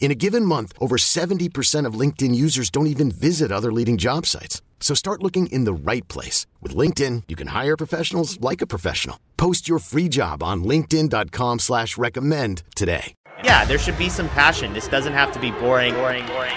In a given month, over 70% of LinkedIn users don't even visit other leading job sites. So start looking in the right place. With LinkedIn, you can hire professionals like a professional. Post your free job on linkedin.com slash recommend today. Yeah, there should be some passion. This doesn't have to be boring, boring, boring.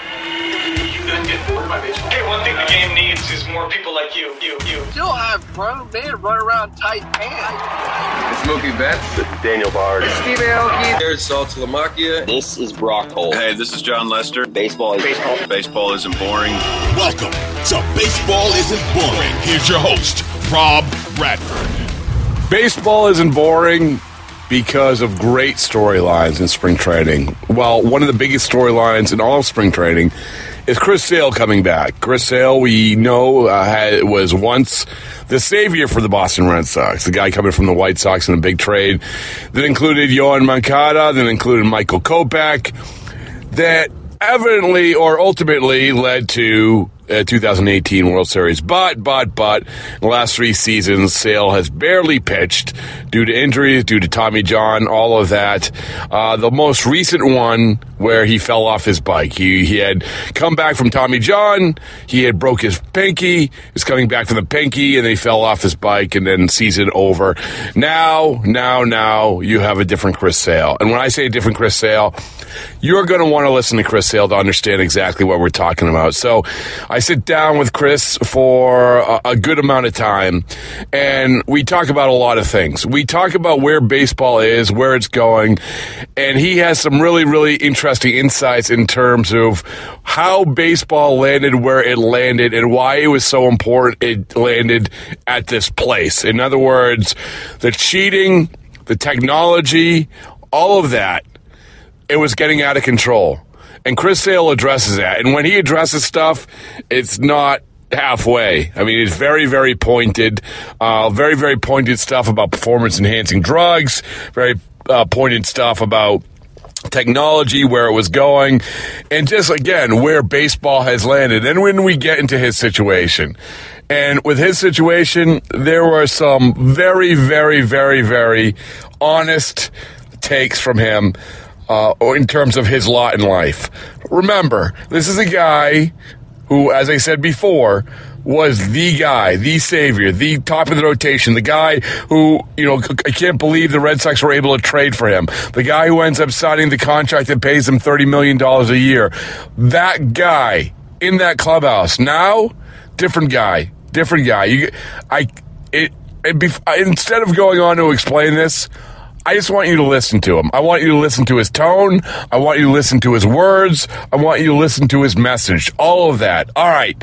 You couldn't get bored by baseball. Hey, one thing the game needs is more people like you, you, you. Still have grown men run around tight pants. It's Mookie Betts. This is Daniel Bard. Steve Aoki. There's Saltalamacchia. This is Brock Holt. Hey, this is Jon Lester. Baseball is baseball. Baseball isn't boring. Welcome to Baseball Isn't Boring. Here's your host, Rob Bradford. Baseball isn't boring because of great storylines in spring training. Well, one of the biggest storylines in all of spring training is Chris Sale coming back. Chris Sale, we know, uh, had, was once the savior for the Boston Red Sox. The guy coming from the White Sox in a big trade that included Yoan Moncada, that included Michael Kopech, that evidently or ultimately led to uh, 2018 World Series. But, but, but, the last three seasons, Sale has barely pitched due to injuries, due to Tommy John, all of that. Uh, the most recent one where he fell off his bike. He, he had come back from Tommy John. He had broke his pinky. He was coming back from the pinky and then he fell off his bike and then season over. Now, now, now you have a different Chris Sale. And when I say a different Chris Sale, you're going to want to listen to Chris Sale to understand exactly what we're talking about. So I sit down with Chris for a, a, good amount of time, and we talk about a lot of things. We talk about where baseball is, where it's going, and he has some really, really interesting insights in terms of how baseball landed where it landed and why it was so important it landed at this place. In other words, the cheating, the technology, all of that, it was getting out of control. And Chris Sale addresses that. And when he addresses stuff, it's not halfway. I mean, it's very, very pointed, uh, very, very pointed stuff about performance enhancing drugs, very uh, pointed stuff about technology, where it was going, and just again, where baseball has landed. And when we get into his situation, and with his situation, there were some very, very, very, very honest takes from him uh, in terms of his lot in life. Remember, this is a guy who, as I said before, was the guy, the savior, the top of the rotation, the guy who, you know, I can't believe the Red Sox were able to trade for him. The guy who ends up signing the contract that pays him $30 million a year. That guy in that clubhouse. Now, different guy, different guy. You, I, it, it instead of going on to explain this, I just want you to listen to him. I want you to listen to his tone. I want you to listen to his words. I want you to listen to his message. All of that. All right.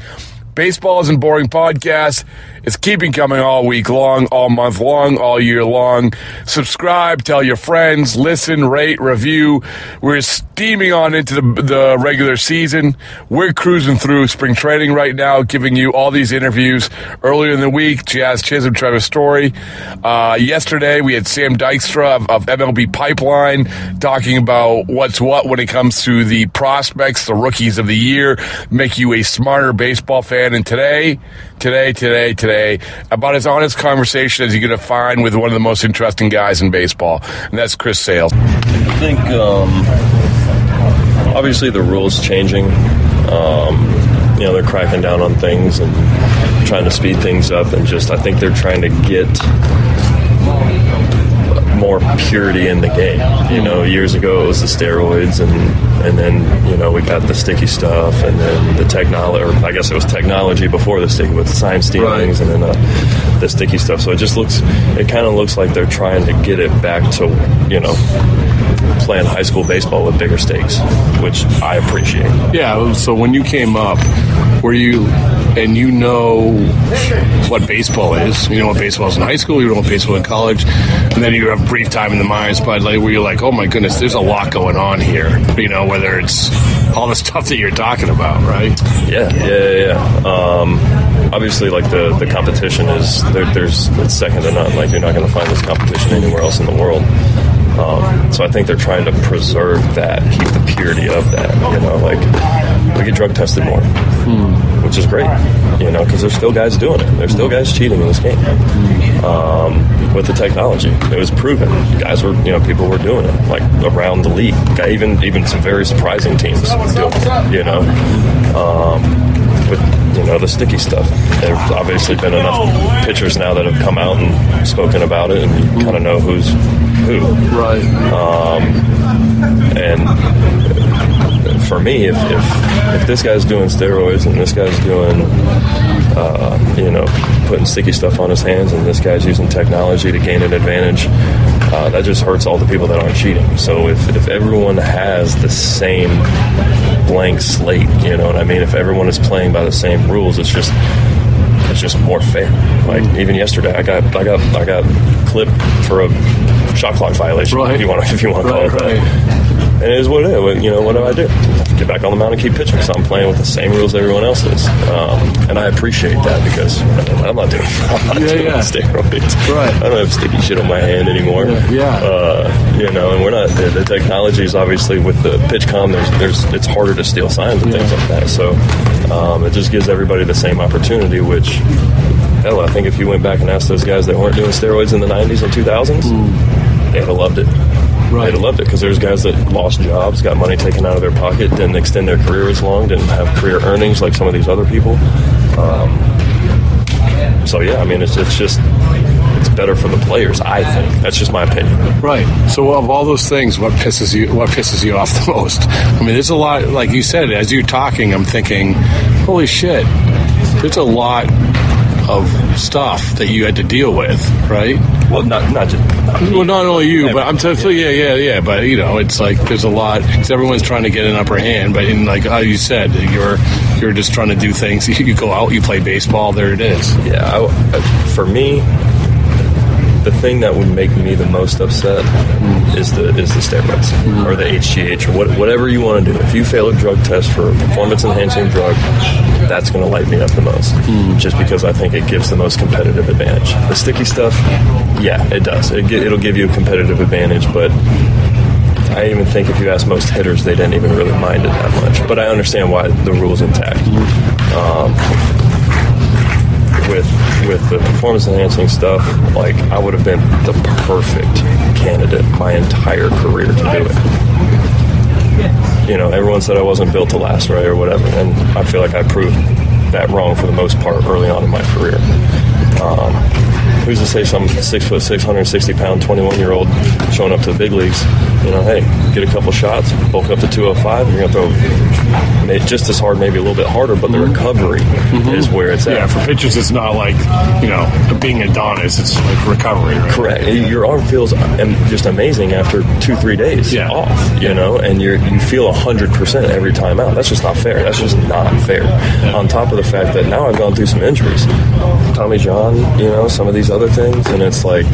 Baseball isn't boring podcast. It's keeping coming all week long, all month long, all year long. Subscribe, tell your friends, listen, rate, review. We're steaming on into the, the regular season. We're cruising through spring training right now, giving you all these interviews. Earlier in the week, Jazz Chisholm, Trevor Story. Uh, yesterday, we had Sam Dykstra of, of MLB Pipeline talking about what's what when it comes to the prospects, the rookies of the year, make you a smarter baseball fan. And today, today, today, today, about as honest conversation as you're going to find with one of the most interesting guys in baseball, and that's Chris Sale. I think um, obviously the rules changing. Um, you know, they're cracking down on things and trying to speed things up, and just I think they're trying to get more purity in the game. You know, years ago it was the steroids and and then you know we got the sticky stuff, and then the technology, or I guess it was technology before the sticky with the sign stealings, and then uh, the sticky stuff. So it just looks, it kind of looks like they're trying to get it back to you know playing high school baseball with bigger stakes, which I appreciate. Yeah. So when you came up, were you, and you know what baseball is? You know what baseball is in high school. You know what baseball is in college, and then you have brief time in the mines, but like where you're like, oh my goodness, there's a lot going on here. You know, whether it's all the stuff that you're talking about, right? Yeah, yeah, yeah. yeah. Um, obviously, like the the competition is there, there's it's second to none. Like you're not going to find this competition anywhere else in the world. Um, so I think they're trying to preserve that, keep the purity of that. You know, like we get drug tested more, which is great. You know, because there's still guys doing it. There's still guys cheating in this game. Um, with the technology, it was proven. Guys were, you know, people were doing it like around the league. Even even some very surprising teams doing it. You know, um, with you know the sticky stuff. There's obviously been enough pitchers now that have come out and spoken about it, and you kind of know who's who. Right. Um, and for me, if, if if this guy's doing steroids and this guy's doing, uh, you know, putting sticky stuff on his hands, and this guy's using technology to gain an advantage, uh, that just hurts all the people that aren't cheating. So if if everyone has the same blank slate, you know what I mean? If everyone is playing by the same rules, it's just it's just more fair. Like even yesterday, I got I got I got clipped for a shot clock violation. Right. If you want if you want to call Right, it that. And it is what it is. You know, what do I do? Get back on the mound and keep pitching. So I'm playing with the same rules everyone else is, um, and I appreciate that because I'm not doing I'm not Yeah, doing yeah. steroids. Right. I don't have sticky shit on my hand anymore. Yeah, yeah. Uh, you know, and we're not. The, the technology is obviously with the PitchCom. There's, there's, it's harder to steal signs and things like that. So um, it just gives everybody the same opportunity. Which, hell, I think if you went back and asked those guys that weren't doing steroids in the '90s and 2000s, they'd have loved it. Right. They'd have loved it because there's guys that lost jobs, got money taken out of their pocket, didn't extend their career as long, didn't have career earnings like some of these other people. Um, so yeah, I mean, it's it's just it's better for the players. I think that's just my opinion. Right. So of all those things, what pisses you what pisses you off the most? I mean, there's a lot. Like you said, as you're talking, I'm thinking, holy shit, there's a lot of stuff that you had to deal with, right? Well, not not just not. Well, not only you, but I'm telling yeah, yeah, yeah. But you know, it's like there's a lot because everyone's trying to get an upper hand. But in like how you said, you're you're just trying to do things. You go out, you play baseball. There it is. Yeah, I- for me, the thing that would make me the most upset is the is the steroids or the HGH or what, whatever you want to do. If you fail a drug test for a performance enhancing drug, that's going to light me up the most, just because I think it gives the most competitive advantage. The sticky stuff, yeah, it does. It, it'll give you a competitive advantage, but. I even think if you ask most hitters, they didn't even really mind it that much. But I understand why the rule's intact. Um, with with the performance enhancing stuff, like I would have been the perfect candidate my entire career to do it. You know, everyone said I wasn't built to last, right, or whatever, and I feel like I proved that wrong for the most part early on in my career. Um, who's to say some six foot, six hundred sixty pound, twenty one year old showing up to the big leagues? You know, hey, get a couple shots, bulk up to two hundred five, you're gonna throw just as hard, maybe a little bit harder, but the mm-hmm. recovery mm-hmm. is where it's at. Yeah, for pitchers, it's not like you know being Adonis. It's like recovery. Right? Correct. Your arm feels um, just amazing after two, three days Yeah. off. You know, and you you feel hundred percent every time out. That's just not fair. That's just not fair. On top of the fact that now I've gone through some injuries, Tommy John, you know, some of these other things, and it's like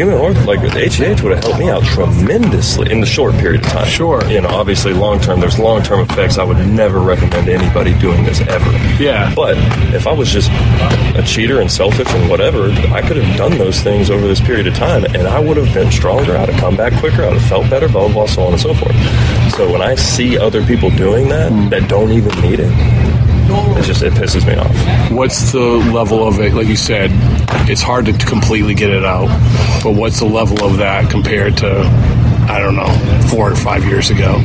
human orth like HGH would have helped me out tremendously in the short period of time. Sure. You know, obviously long term, there's long term effects. I would never recommend anybody doing this ever. Yeah. But if I was just a cheater and selfish and whatever, I could have done those things over this period of time and I would have been stronger. I'd have come back quicker. I'd have felt better, blah, blah, blah, so on and so forth. So when I see other people doing that, hmm. that don't even need it, it just, it pisses me off. What's the level of it? Like you said, it's hard to completely get it out. But what's the level of that compared to, I don't know, four or five years ago?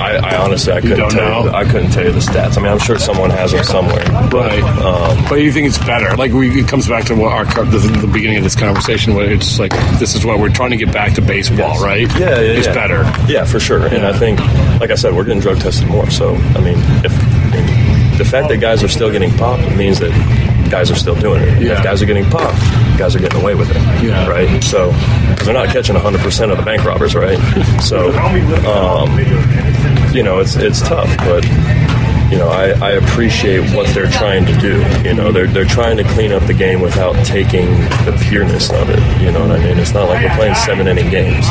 I, I honestly, I couldn't tell. You. I couldn't tell you the stats. I mean, I'm sure someone has them somewhere. Right. Um, but you think it's better? Like we, it comes back to what our the, the beginning of this conversation, where it's like this is what we're trying to get back to baseball, Yes. right? Yeah, yeah, it's yeah. better. Yeah, for sure. And I think, like I said, we're getting drug tested more. So, I mean, if the fact that guys are still getting popped means that guys are still doing it. Yeah. If guys are getting popped, guys are getting away with it. Yeah. Right. So they're not catching 100 percent of the bank robbers, right? So, um, you know, it's it's tough, but. You know, I, I appreciate what they're trying to do. You know, they're, they're trying to clean up the game without taking the pureness of it. You know what I mean? It's not like we're playing seven inning games.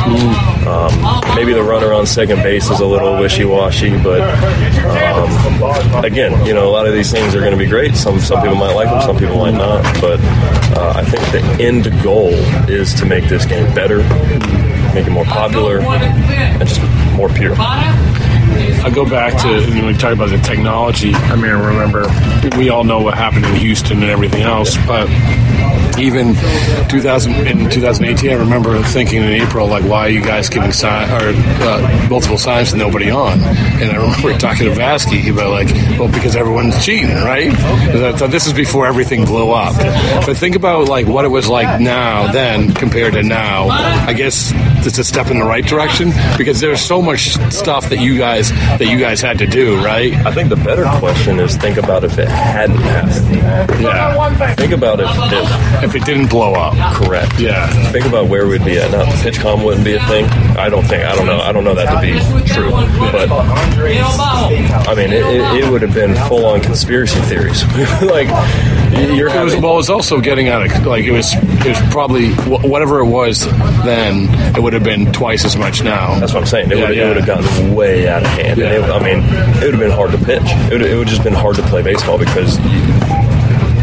Um, maybe the runner on second base is a little wishy washy, but um, again, you know, a lot of these things are going to be great. Some some people might like them, some people might not. But uh, I think the end goal is to make this game better, make it more popular, and just more pure. I go back to when we talk about the technology. I mean, remember we all know what happened in Houston and everything else, but even 2000 in 2018, I remember thinking in April, like, why are you guys giving sign or uh, multiple signs to nobody on? And I remember talking to Vasky about like, well, because everyone's cheating, right? I thought this is before everything blew up. But think about like what it was like now then compared to now. I guess it's a step in the right direction because there's so much stuff that you guys that you guys had to do, right? I think the better question is think about if it hadn't happened. Yeah. Think about if, if If it didn't blow up. correct. Yeah. Think about where we'd be at. Now, PitchCom wouldn't be a thing. I don't think. I don't know. I don't know that to be true. But I mean, it, it, it would have been full on conspiracy theories. like you're It was, well, it was also getting out of like it was. It was probably wh- whatever it was then. It would have been twice as much now. That's what I'm saying. It Yeah, would yeah. it would have gotten way out of hand. Yeah. And it, I mean, it would have been hard to pitch. It would, it would just been hard to play baseball because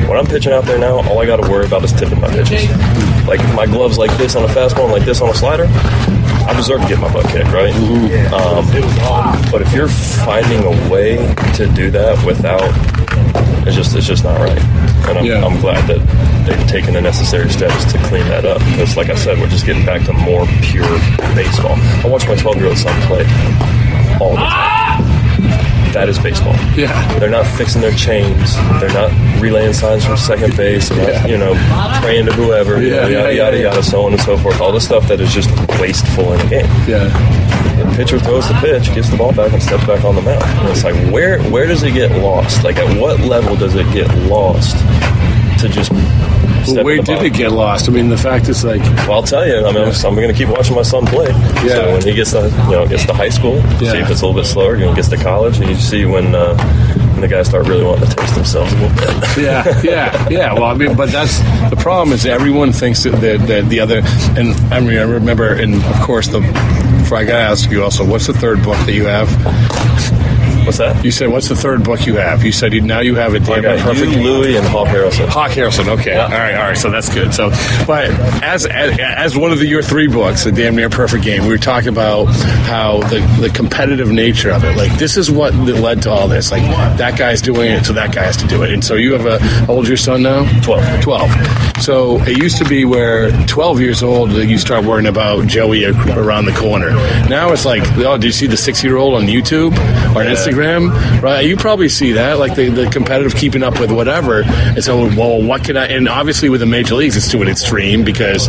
when I'm pitching out there now, all I got to worry about is tipping my pitches. Like if my gloves like this on a fastball and like this on a slider, I deserve to get my butt kicked, right? Um, but if you're finding a way to do that without, it's just it's just not right. And I'm, Yeah. I'm glad that they've taken the necessary steps to clean that up because, like I said, we're just getting back to more pure baseball. I watch my 12 year old son play all the time. That is baseball. Yeah. They're not fixing their chains. They're not relaying signs from second base. Not, you know, praying to whoever. you know, Yeah, yada yeah, yada yeah. yada, so on and so forth. All the stuff that is just wasteful in a game. Yeah. Pitcher throws the pitch, gets the ball back, and steps back on the mound. And it's like, where where does it get lost? Like, at what level does it get lost to just? Well, where did it get lost? I mean, the fact is like, Well, I'll tell you. I mean, I'm, I'm going to keep watching my son play. Yeah. So when he gets to you know gets to high school, Yeah. see if it's a little bit slower. You know, gets to college, and you see when uh, when the guys start really wanting to taste themselves a little bit. yeah, yeah, yeah. Well, I mean, but that's the problem is everyone thinks that the, the, the other, and I mean, I remember, and of course, the. I gotta ask you also, what's the third book that you have? What's that? You said, what's the third book you have? You said you, now you have a I damn got perfect. you, Louis, and Hawk Harrelson. Hawk Harrelson. Okay. All right. All right. So that's good. So, but as as, as one of the, your three books, a damn near perfect game, we were talking about how the the competitive nature of it. Like this is what led to all this. Like that guy's doing it, so that guy has to do it. And so you have a how old's your son now? 12. 12. So it used to be where 12 years old you start worrying about Joey around the corner. Now it's like, oh, do you see the six year old on YouTube or on Instagram? Right? You probably see that, like the, the competitive keeping up with whatever. And so, well, what can I? And obviously with the major leagues, it's to an extreme because,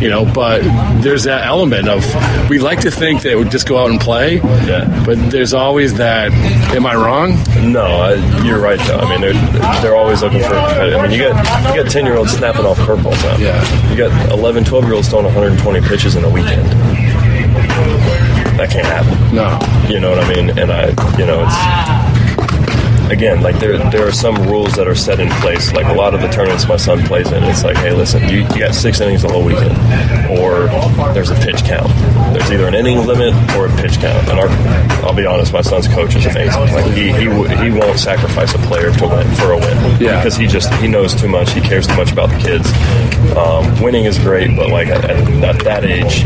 you know, but there's that element of we like to think that we just go out and play, Yeah. but there's always that. Am I wrong? No, I, you're right though. I mean, they're they're always looking for. I mean, you got you got 10 year olds snapping off curveballs now. Yeah. You got 11, 12 year olds throwing 120 pitches in a weekend. That can't happen. No. You know what I mean? And I, you know, it's again like there there are some rules that are set in place. Like a lot of the tournaments my son plays in, it's like, hey, listen, you, you got six innings the whole weekend, or there's a pitch count. There's either an inning limit or a pitch count. And our, I'll be honest, my son's coach is amazing. Like he he he won't sacrifice a player to win for a win. Yeah. because he just he knows too much. He cares too much about the kids. Um, winning is great, but like at, at that age.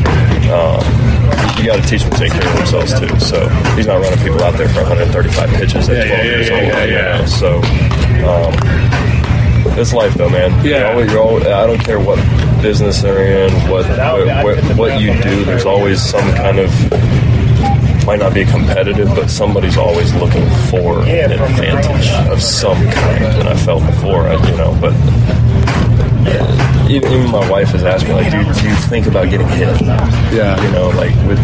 Um, you got to teach them to take care of themselves too. So he's not running people out there for 135 pitches at Yeah, 12 yeah, years yeah, old. yeah, you yeah. know? So um, it's life, though, man. Yeah. You're always, you're always, I don't care what business they're in, what what, what what you do. There's always some kind of might not be competitive, but somebody's always looking for an advantage of some kind. And I felt before, I, you know, but even, even my wife has asked me, like, do, do you think about getting hit? Yeah. You know, like with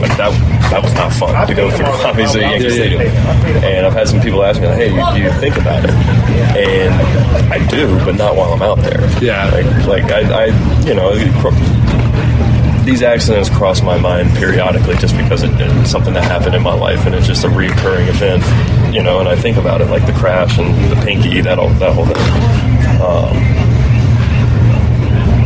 like that that was not fun to go through. Obviously, Yankee Stadium, and I've had some people ask me, like, "Hey, do you think about it?" And I do, but not while I'm out there. Yeah. like like I, I you know. These accidents cross my mind periodically just because it, it's something that happened in my life and it's just a recurring event, you know. And I think about it like the crash and the pinky, that all, that whole thing. Um,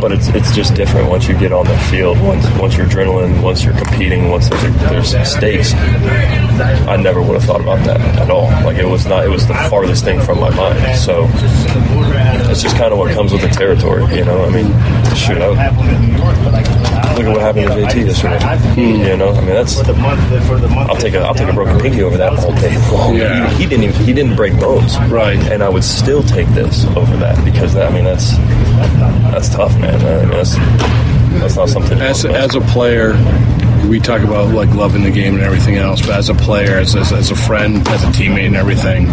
but it's it's just different once you get on the field. Once once you're adrenaline, once you're competing, once there's there's stakes. I never would have thought about that at all. Like it was not. It was the farthest thing from my mind. So it's just kind of what comes with the territory, you know. I mean, shoot, I, look at what happened to JT yesterday. You know, I mean that's. I'll take a I'll take a broken pinky over that all day long. Yeah. He, he didn't even, he didn't break bones. Right. And I would still take this over that because that I mean that's that's tough, man. I mean, that's that's not something. as talk as a player, we talk about like loving the game and everything else. But as a player, as, as, as a friend, as a teammate, and everything,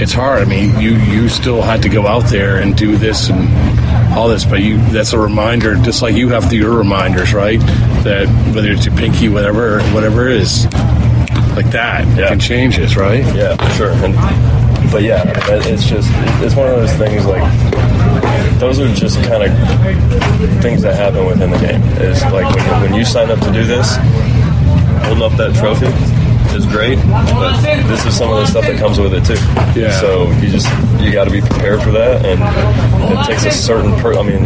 it's hard. I mean, you you still had to go out there and do this and all this, but you that's a reminder, just like you have to your reminders, right? That whether it's your pinky, whatever, whatever it is, like that, it can change this, right? Yeah, sure. And but yeah, it's just it's one of those things like those are just kind of things that happen within the game. Is like when you, when you sign up to do this, holding up that trophy is great, but this is some of the stuff that comes with it too. Yeah. So you just you got to be prepared for that, and it takes a certain. Per- I mean,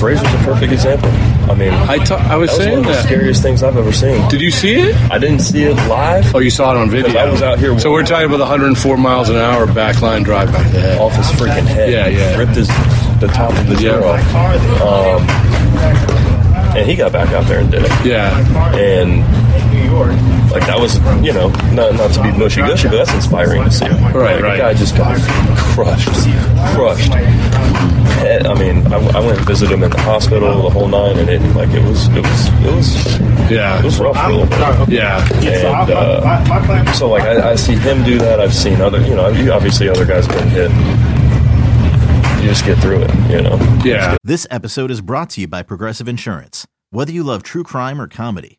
Brasier's a perfect example. I mean, I was that was saying one of the that. scariest things I've ever seen. Did you see it? I didn't see it live. Oh, you saw it on video. I was out here- So we're talking about the 104 miles an hour backline drive back the head. off his freaking head. Yeah, yeah. Ripped his the top of his ear off. Um, and he got back out there and did it. Yeah. And like that was, you know, not not to be mushy gushy, but that's inspiring to see. Right, like, right. The guy just got crushed, crushed. And, I mean, I, I went and visited him in the hospital, the whole nine, and it like it was, it was, it was, Yeah. it was rough for a little bit. Yeah. And uh, so, like, I, I see him do that. I've seen other, you know, obviously other guys have been hit. You just get through it, you know. Yeah. This episode is brought to you by Progressive Insurance. Whether you love true crime or comedy,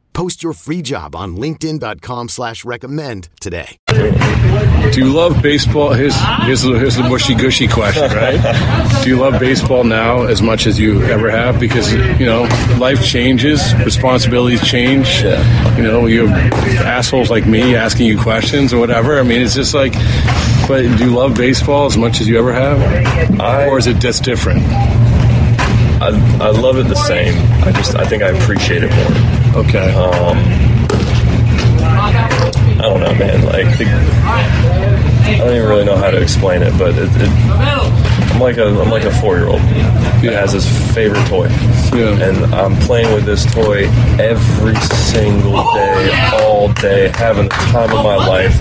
Post your free job on linkedin.com slash recommend today. Do you love baseball? Here's here's the, here's the mushy gushy question, right? Do you love baseball now as much as you ever have? Because you know life changes, responsibilities change. You know you have assholes like me asking you questions or whatever. I mean, it's just like. But do you love baseball as much as you ever have, I- or is it just different? I, I love it the same. I just I think I appreciate it more. Okay. Um, I don't know, man. Like the, I don't even really know how to explain it, but it, it, I'm like a I'm like a four year old that has his favorite toy, Yeah. and I'm playing with this toy every single day, all day, having the time of my life.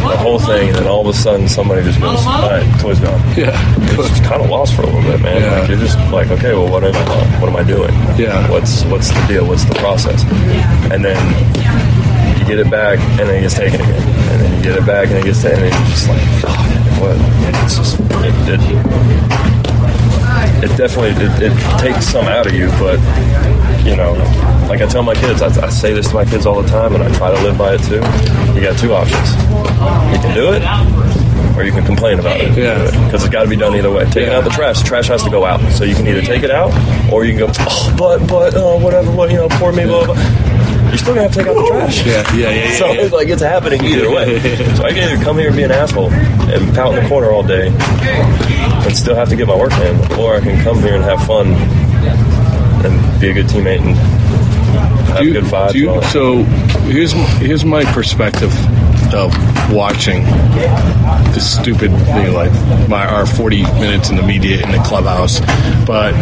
The whole thing, and then all of a sudden, somebody just goes, "All right, toy's gone." Yeah. You're kind of lost for a little bit, man. Yeah. Like you're just like, okay, well, what am I? What am I doing? Yeah. What's what's the deal? What's the process? And then you get it back, and then it gets taken again, and then you get it back, and it gets taken, and you're just like, fuck, what? It's just it. it it definitely it, it takes some out of you, but you know, like I tell my kids, I, I say this to my kids all the time, and I try to live by it too. You got two options: you can do it, or you can complain about it. Yeah. Because it's got to be done either way. Taking out the trash, the trash has to go out. So you can either take it out, or you can go, oh, but, but, uh, whatever, what, you know, poor me, blah, blah. You're still gonna have to take out the trash. Yeah, yeah, yeah, yeah, So yeah. it's like it's happening either way. So I can either come here and be an asshole and pout in the corner all day and still have to get my work in, or I can come here and have fun and be a good teammate and have you- good vibes. you- so here's here's my perspective of watching this stupid you know, like my our 40 minutes in the media in the clubhouse but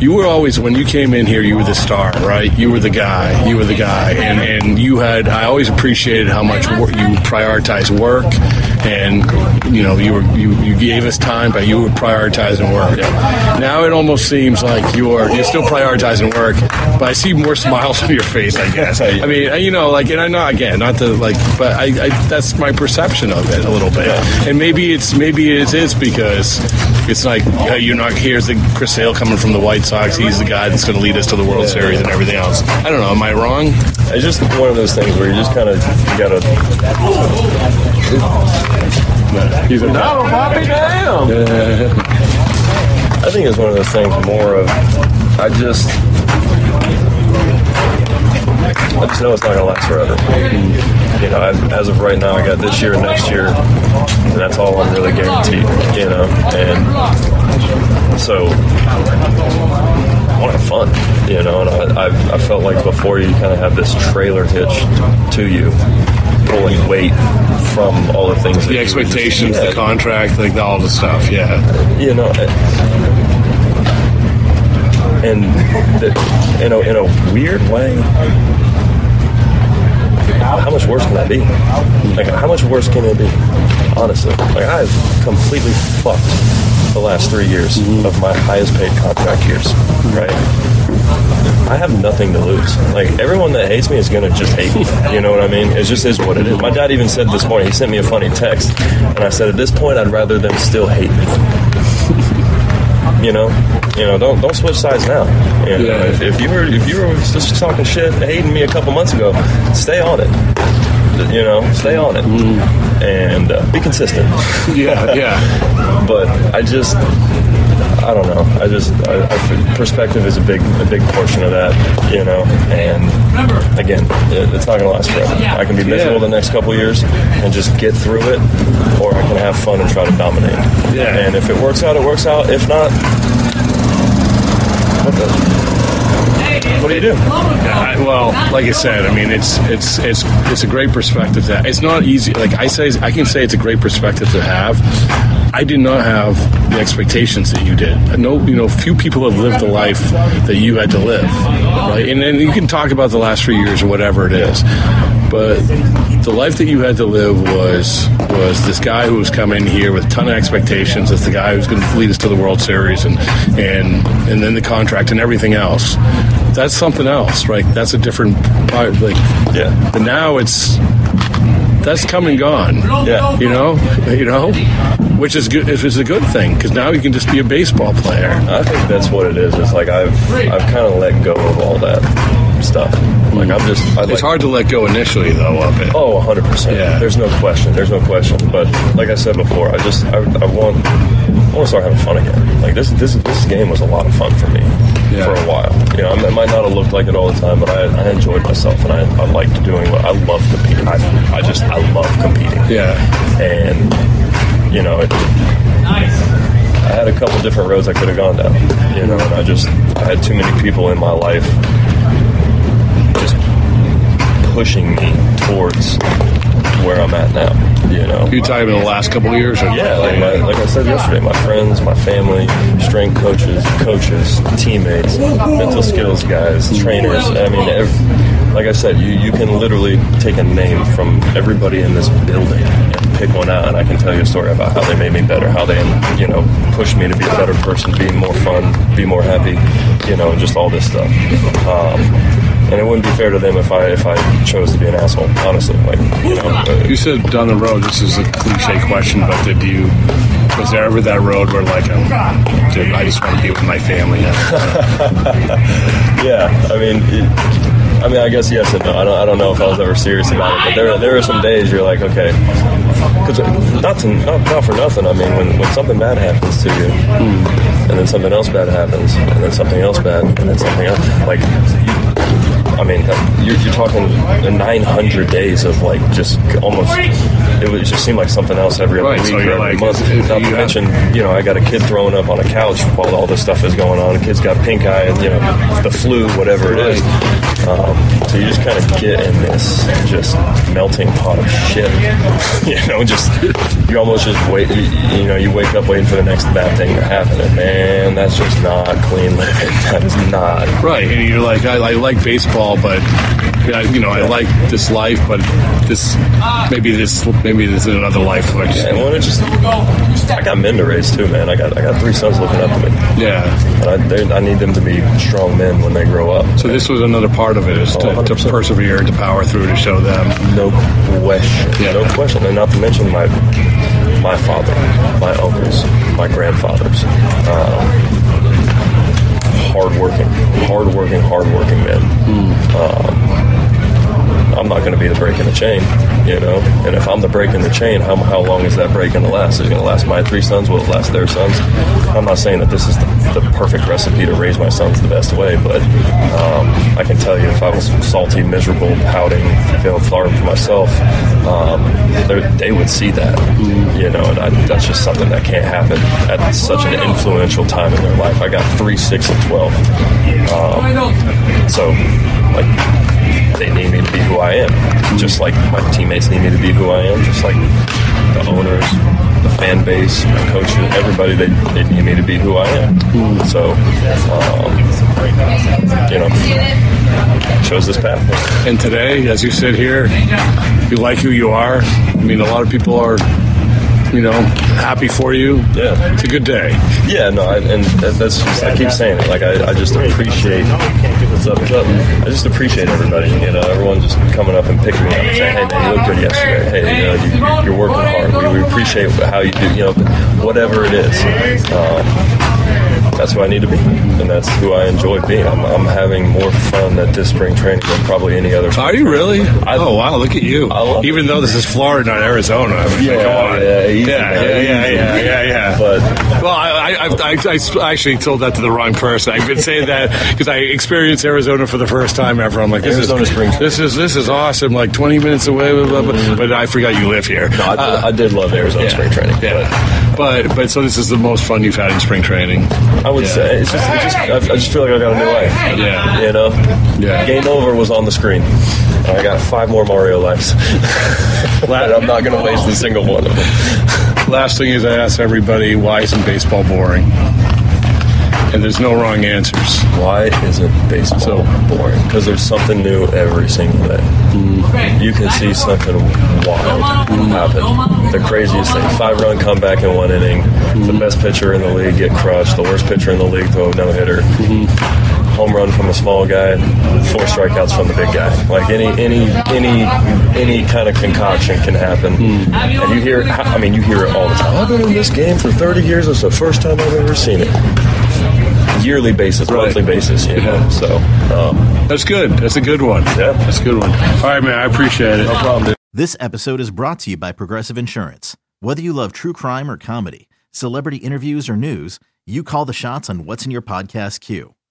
you were always when you came in here you were the star right? You were the guy you were the guy. And and you had i always appreciated how much work you prioritize work and you know you were you, you gave us time but you were prioritizing work. Now it almost seems like you're you're still prioritizing work but i see more smiles on your face i guess. I mean you know like and i know again not to like but I, I that's my perception of it a little bit. And maybe it's maybe it is because it's like yeah, you're not here's the chris sale coming from the white sox he's the guy that's going to lead us to the world series and everything else i don't know am i wrong It's just one of those things where you just kind of gotta. He's a no, Poppy, damn. I think it's one of those things more of I just I just know it's not gonna last forever. You know, as, as of right now, I got this year and next year, and that's all I'm really guaranteed. You know, and so I want to have fun. You know, and I, I, I felt like before you kind of have this trailer hitch to you, pulling weight from all the things. that the you were just- expectations the contract like all the stuff yeah you know, and the, in a in a weird way, how much worse can that be? Like, how much worse can it be? Honestly, like I've completely fucked the last three years of my highest paid contract years, right? I have nothing to lose. Like everyone that hates me is gonna just hate me. You know what I mean? It just is what it is. My dad even said this morning. He sent me a funny text, and I said, at this point, I'd rather them still hate me. You know, you know, don't don't switch sides now. You know, Yeah. if, if you were if you were just talking shit, hating me a couple months ago, stay on it. You know, stay on it and uh, be consistent. yeah yeah but I just, I don't know. I just, I, I, perspective is a big, a big portion of that, you know. And again, it, it's not going to last forever. I can be miserable the next couple years and just get through it, or I can have fun and try to dominate. Yeah. And if it works out, it works out. If not, what the? What do you do? I, well, like I said, I mean, it's it's it's it's a great perspective to. It's not easy. Like I say, I can say it's a great perspective to have. I did not have the expectations that you did. No, you know, few people have lived the life that you had to live, right? And then you can talk about the last three years or whatever it is, but the life that you had to live was was this guy who was coming here with a ton of expectations as the guy who's going to lead us to the World Series and and and then the contract and everything else. That's something else, right? That's a different part. Like, yeah. But now it's that's come and gone. Yeah. You know, you know, which is good. Is a good thing because now you can just be a baseball player. I think that's what it is. It's like I've I've kind of let go of all that stuff. Like I'm just. I It's like, hard to let go initially, though, of it. Oh, 100 percent. Yeah. There's no question. There's no question. But like I said before, I just I, I want I want to start having fun again. Like this this this game was a lot of fun for me Yeah. for a while. You know, it might not have looked like it all the time, but I, I enjoyed myself and I, I liked doing what I love competing. I, I just I love competing. Yeah. And you know, it, I had a couple different roads I could have gone down. You know, and I just I had too many people in my life just pushing me towards where I'm at now. You know, You talking about the last couple of years? Or yeah, like my, like I said yesterday, my friends, my family, strength coaches, coaches, teammates, mental skills guys, trainers. I mean, ev like I said, you you can literally take a name from everybody in this building and pick one out, and I can tell you a story about how they made me better, how they you know pushed me to be a better person, be more fun, be more happy, you know, just all this stuff. Um, and it wouldn't be fair to them if I if I chose to be an asshole. Honestly, like you know. uh, You said down the road. This is a cliche question, but did you? Was there ever that road where like, um, dude, I just want to be with my family? yeah, I mean, it, I mean, I guess yes and no. I don't, I don't know if I was ever serious about it, but there, there are some days you're like, okay, because not to, not, not for nothing. I mean, when, when something bad happens to you, and then something else bad happens, and then something else bad, and then something else, like. I mean, you're, you're talking 900 days of like just almost. It would just seem like something else every other Right, week so every like, month. if Not you to have- mention, you know, I got a kid throwing up on a couch while all this stuff is going on. The kid's got pink eye, and you know, the flu, whatever it is. Um, so you just kind of get in this just melting pot of shit. you know, just you almost just wait. You, you know, you wake up waiting for the next bad thing to happen, and man, that's just not clean living. That is not. Right, and you're like, I, I like baseball, but yeah, you know, I like this life, but this maybe this maybe this is another life. Which, And when it just, I got men to raise too, man. I got I got three sons looking up to me. Yeah, I, they- I need them to be strong men when they grow up. So this was another part of it, is to, to persevere, to power through, to show them. No question. Yeah. No question. And not to mention my my father, my uncles, my grandfathers. Um, hardworking, hardworking, hardworking men. Um, I'm not going to be the break in the chain, you know. And if I'm the break in the chain, how, how long is that break going to last? Is it going to last my three sons? Will it last their sons? I'm not saying that this is the, the perfect recipe to raise my sons the best way, but um, I can tell you if I was salty, miserable, pouting, feeling sorry for myself, um, they- would see that, you know. And I, that's just something that can't happen at such an influential time in their life. I got three, six, and twelve. Um, so, like they need me to be who I am. Just like my teammates need me to be who I am. Just like the owners, the fan base, my coaches, everybody, they, they need me to be who I am. So, um, you know, chose this path. And today, as you sit here, you like who you are. I mean, a lot of people are, you know, happy for you. Yeah, it's a good day. Yeah, no, I, and that- that's just, I keep saying it. Like I, I just appreciate what's up, what's up. I just appreciate everybody. You know, everyone just coming up and picking me up and saying, "Hey, man, you look good yesterday. Hey, you know, you, you're working hard. We, we appreciate how you do. You know, whatever it is." Um, that's who I need to be, and that's who I enjoy being. I'm, I'm having more fun at this spring training than probably any other. Are you really? oh wow, look at you! Even though this is Florida, not Arizona. I mean, Yeah, yeah, yeah, yeah, yeah, yeah, yeah, yeah. But well, I, I, I, I, I actually told that to the wrong person. I've been saying that because I experienced Arizona for the first time ever. I'm like, this Arizona is spring this is this is awesome. Like 20 minutes away, blah, blah, blah. Mm-hmm. but I forgot you live here. No, I, did- I did love Arizona spring training. Yeah, but but so this is the most fun you've had in spring training. I would say it's just, it just I, I just feel like I got a new life. Yeah. you know. Yeah. Game over was on the screen. I got five more Mario lives. and I'm not going to waste a single one of them. Last thing is I ask everybody, why isn't baseball boring? And there's no wrong answers. Why isn't baseball so, boring? Because there's something new every single day. Mm. You can see something wild happen. The craziest thing: five-run comeback in one inning. The mm-hmm. best pitcher in the league get crushed. The worst pitcher in the league throw a no-hitter. Mm-hmm. Home run from a small guy. Four strikeouts from the big guy. Like any any any any kind of concoction can happen. And you hear, I mean, you hear it all the time. I've been in this game for 30 years. It's the first time I've ever seen it yearly basis, monthly basis. You know, so um, That's good. That's a good one. Yeah, that's a good one. All right, man. I appreciate it. no problem. Dude. This episode is brought to you by Progressive Insurance. Whether you love true crime or comedy, celebrity interviews or news, you call the shots on what's in your podcast queue.